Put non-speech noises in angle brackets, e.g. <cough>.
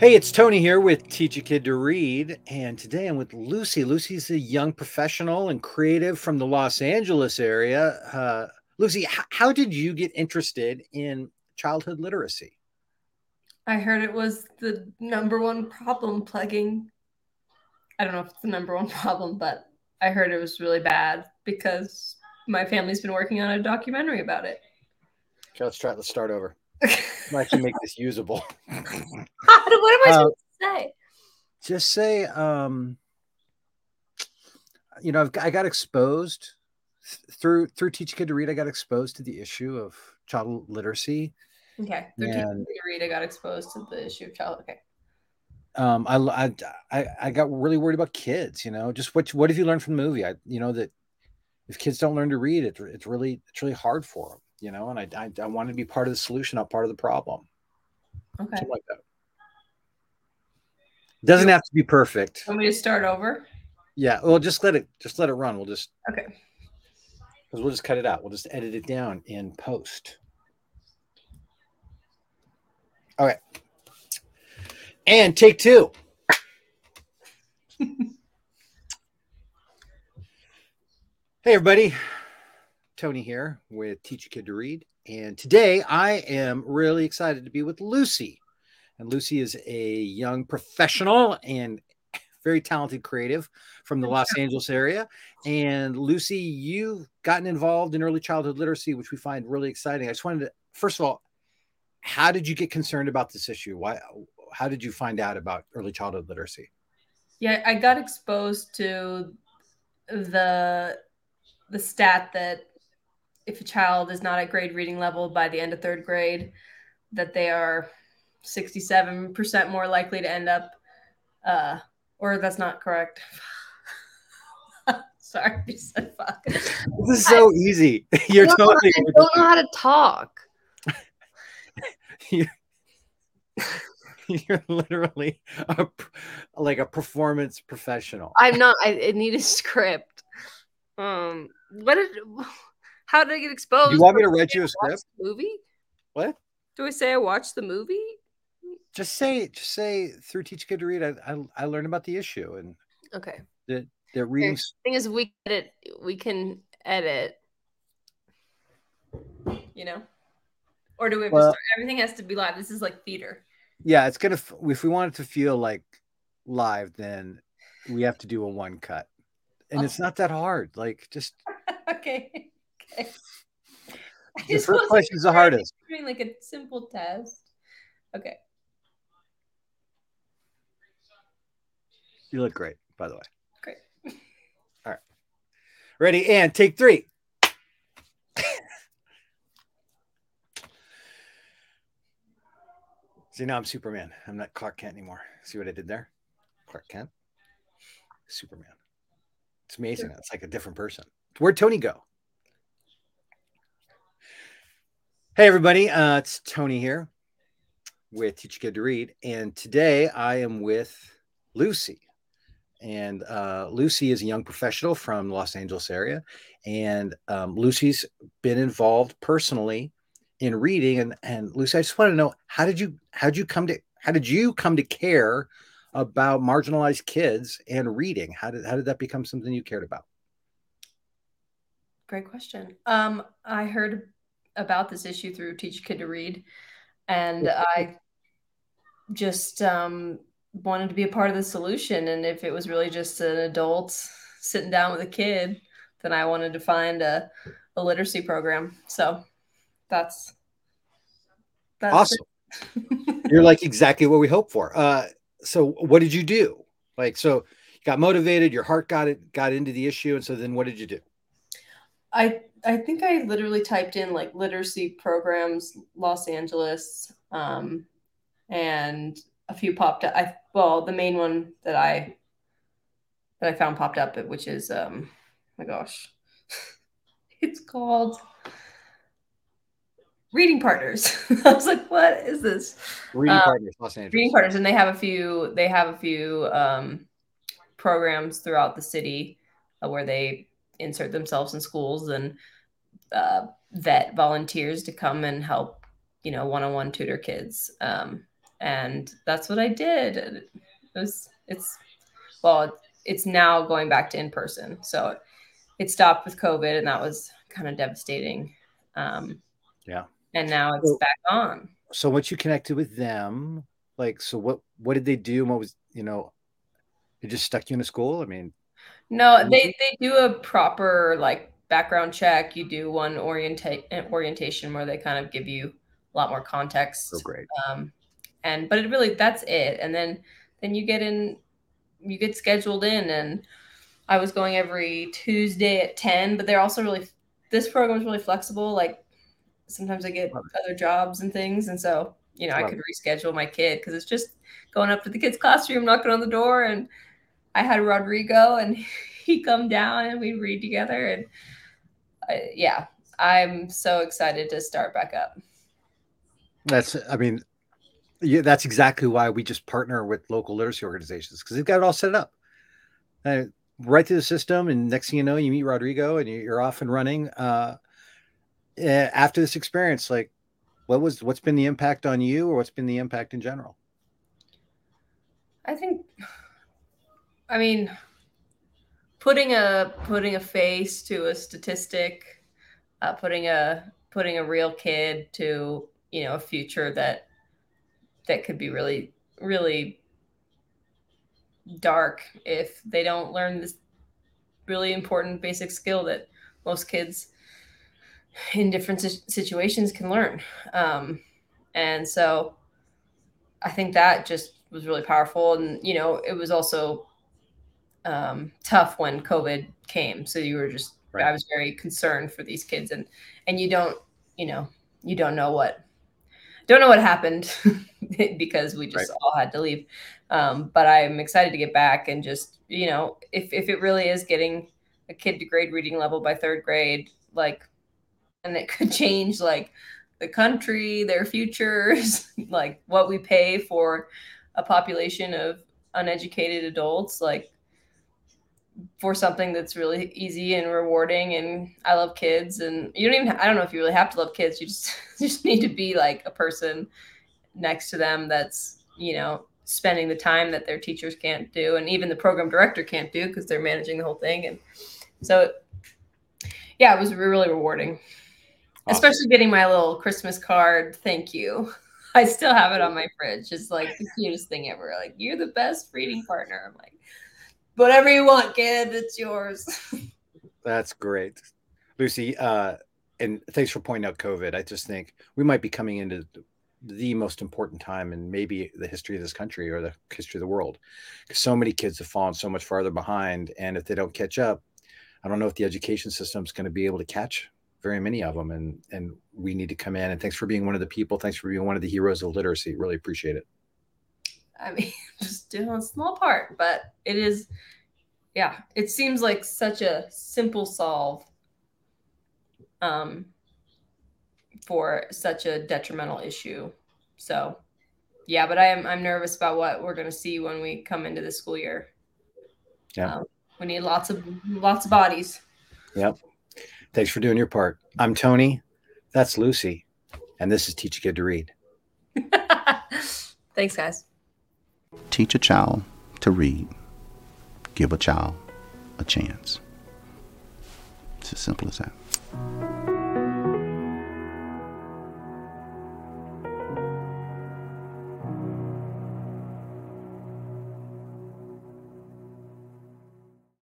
Hey, it's Tony here with Teach a Kid to Read, and today I'm with Lucy. Lucy's a young professional and creative from the Los Angeles area. Uh, Lucy, h- how did you get interested in childhood literacy? I heard it was the number one problem plaguing. I don't know if it's the number one <laughs> problem, but I heard it was really bad because my family's been working on a documentary about it. Okay, let's try. Let's start over. <laughs> I'll actually make this usable. <laughs> what am I Uh, supposed to say? Just say, um, you know, I've, I got exposed through through Teach a Kid to Read. I got exposed to the issue of child literacy. Okay, through teaching and- me to read, I got exposed to the issue of child. Okay, um I, I i i got really worried about kids you know just what what have you learned from the movie i you know that if kids don't learn to read it it's really it's really hard for them you know and i i, I want to be part of the solution not part of the problem okay. something like that doesn't have to be perfect Want me to start over? yeah well just let it just let it run we'll just Okay. because we'll just cut it out we'll just edit it down in post all right and take two <laughs> Hey, everybody. Tony here with Teach a Kid to Read. And today I am really excited to be with Lucy. And Lucy is a young professional and very talented creative from the Los Angeles area. And Lucy, you've gotten involved in early childhood literacy, which we find really exciting. I just wanted to, first of all, how did you get concerned about this issue? Why, how did you find out about early childhood literacy? Yeah, I got exposed to the the stat that if a child is not at grade reading level by the end of third grade, that they are 67% more likely to end up uh or that's not correct. <laughs> Sorry, I just said fuck. This is so easy. <laughs> You're I don't, totally. I don't know how to talk. <laughs> you're, you're literally a, p- like a performance professional. I'm not. I, I need a script. Um, what did? How did I get exposed? You want me to write you a script? Movie? What? Do I say I watched the movie? Just say, just say through Teach Kid to Read. I, I, I learned about the issue and Okay. that that reading. Okay. Thing is, we edit. We can edit. You know? Or do we have Well- to start? Everything has to be live. This is like theater. Yeah, it's gonna. If we want it to feel like live, then we have to do a one cut, and oh. it's not that hard. Like just <laughs> okay. <laughs> Okay. The first question's the hardest. Doing like a simple test. Okay. You look great, by the way. Great. All right. Ready and take three. <laughs> See, now I'm Superman. I'm not Clark Kent anymore. See what I did there? Clark Kent, Superman. It's amazing. It's like a different person. Where'd Tony go? Hey, everybody. Uh, it's Tony here with Teach a Kid to Read. And today I am with Lucy. And uh, Lucy is a young professional from Los Angeles area. And um, Lucy's been involved personally in reading. And, and Lucy, I just want to know how did you how did you come to how did you come to care about marginalized kids and reading? How did how did that become something you cared about? Great question. Um, I heard about this issue through Teach Kid to Read, and I just um, wanted to be a part of the solution. And if it was really just an adult sitting down with a kid, then I wanted to find a, a literacy program. So that's that's Awesome. <laughs> You're like exactly what we hope for. Uh, so what did you do? Like, so you got motivated, your heart got it, got into the issue. And so then what did you do? I I think I literally typed in like literacy programs Los Angeles um and a few popped up I well the main one that I that I found popped up which is um my gosh <laughs> it's called Reading Partners. <laughs> I was like what is this? Reading Uh, Partners, Los Angeles. Reading Partners and they have a few they have a few um programs throughout the city uh, where they insert themselves in schools and uh, vet volunteers to come and help, you know, one-on-one tutor kids. Um, and that's what I did. It was it's well, it's now going back to in person. So it stopped with COVID, and that was kind of devastating. Um, yeah, and now it's so, back on. So once you connected with them, like, so what what did they do? What was you know, they just stuck you in a school? I mean, no, they they do a proper like background check. You do one orientate orientation where they kind of give you a lot more context. So great. Um, and but it really that's it. And then then you get in, you get scheduled in, and I was going every Tuesday at ten. But they're also really this program is really flexible. Like sometimes I get other jobs and things, and so you know I could reschedule my kid because it's just going up to the kid's classroom, knocking on the door, and I had Rodrigo, and <laughs> <laughs> he come down and we read together, and uh, yeah, I'm so excited to start back up. That's, I mean, yeah, that's exactly why we just partner with local literacy organizations because they've got it all set up. Uh, right through the system, and next thing you know, you meet Rodrigo and you're off and running. Uh, after this experience, like, what was what's been the impact on you, or what's been the impact in general? I think, I mean, putting a putting a face to a statistic, uh, putting a putting a real kid to you know a future that that could be really really dark if they don't learn this really important basic skill that most kids in different situations can learn. Um, and so i think that just was really powerful. And you know it was also um, tough when covid came so you were just right. i was very concerned for these kids and and you don't you know you don't know what don't know what happened <laughs> because we just right. all had to leave. Um, but I'm excited to get back and just, you know, if, if it really is getting a kid to grade reading level by third grade, like, and it <laughs> could change like the country, their futures, <laughs> like what we pay for a population of uneducated adults, like for something that's really easy and rewarding and I love kids and you don't even I don't know if you really have to love kids you just <laughs> you just need to be like a person next to them that's you know spending the time that their teachers can't do and even the program director can't do because they're managing the whole thing and so yeah it was really rewarding awesome. especially getting my little christmas card thank you <laughs> i still have it on my fridge it's like the cutest thing ever like you're the best reading partner i'm like whatever you want, kid, it's yours. That's great. Lucy, uh, and thanks for pointing out COVID. I just think we might be coming into the most important time in maybe the history of this country or the history of the world. Because so many kids have fallen so much farther behind. And if they don't catch up, I don't know if the education system is going to be able to catch very many of them. And, and we need to come in. And thanks for being one of the people. Thanks for being one of the heroes of literacy. Really appreciate it. I mean, <laughs> just doing a small part, but it is, yeah, it seems like such a simple solve um, for such a detrimental issue. So, yeah, but I am I'm nervous about what we're going to see when we come into the school year. Yeah, um, we need lots of lots of bodies. Yep. Thanks for doing your part. I'm Tony. That's Lucy, and this is Teach a Kid to Read. <laughs> Thanks, guys. Teach a child to read. Give a child a chance. It's as simple as that.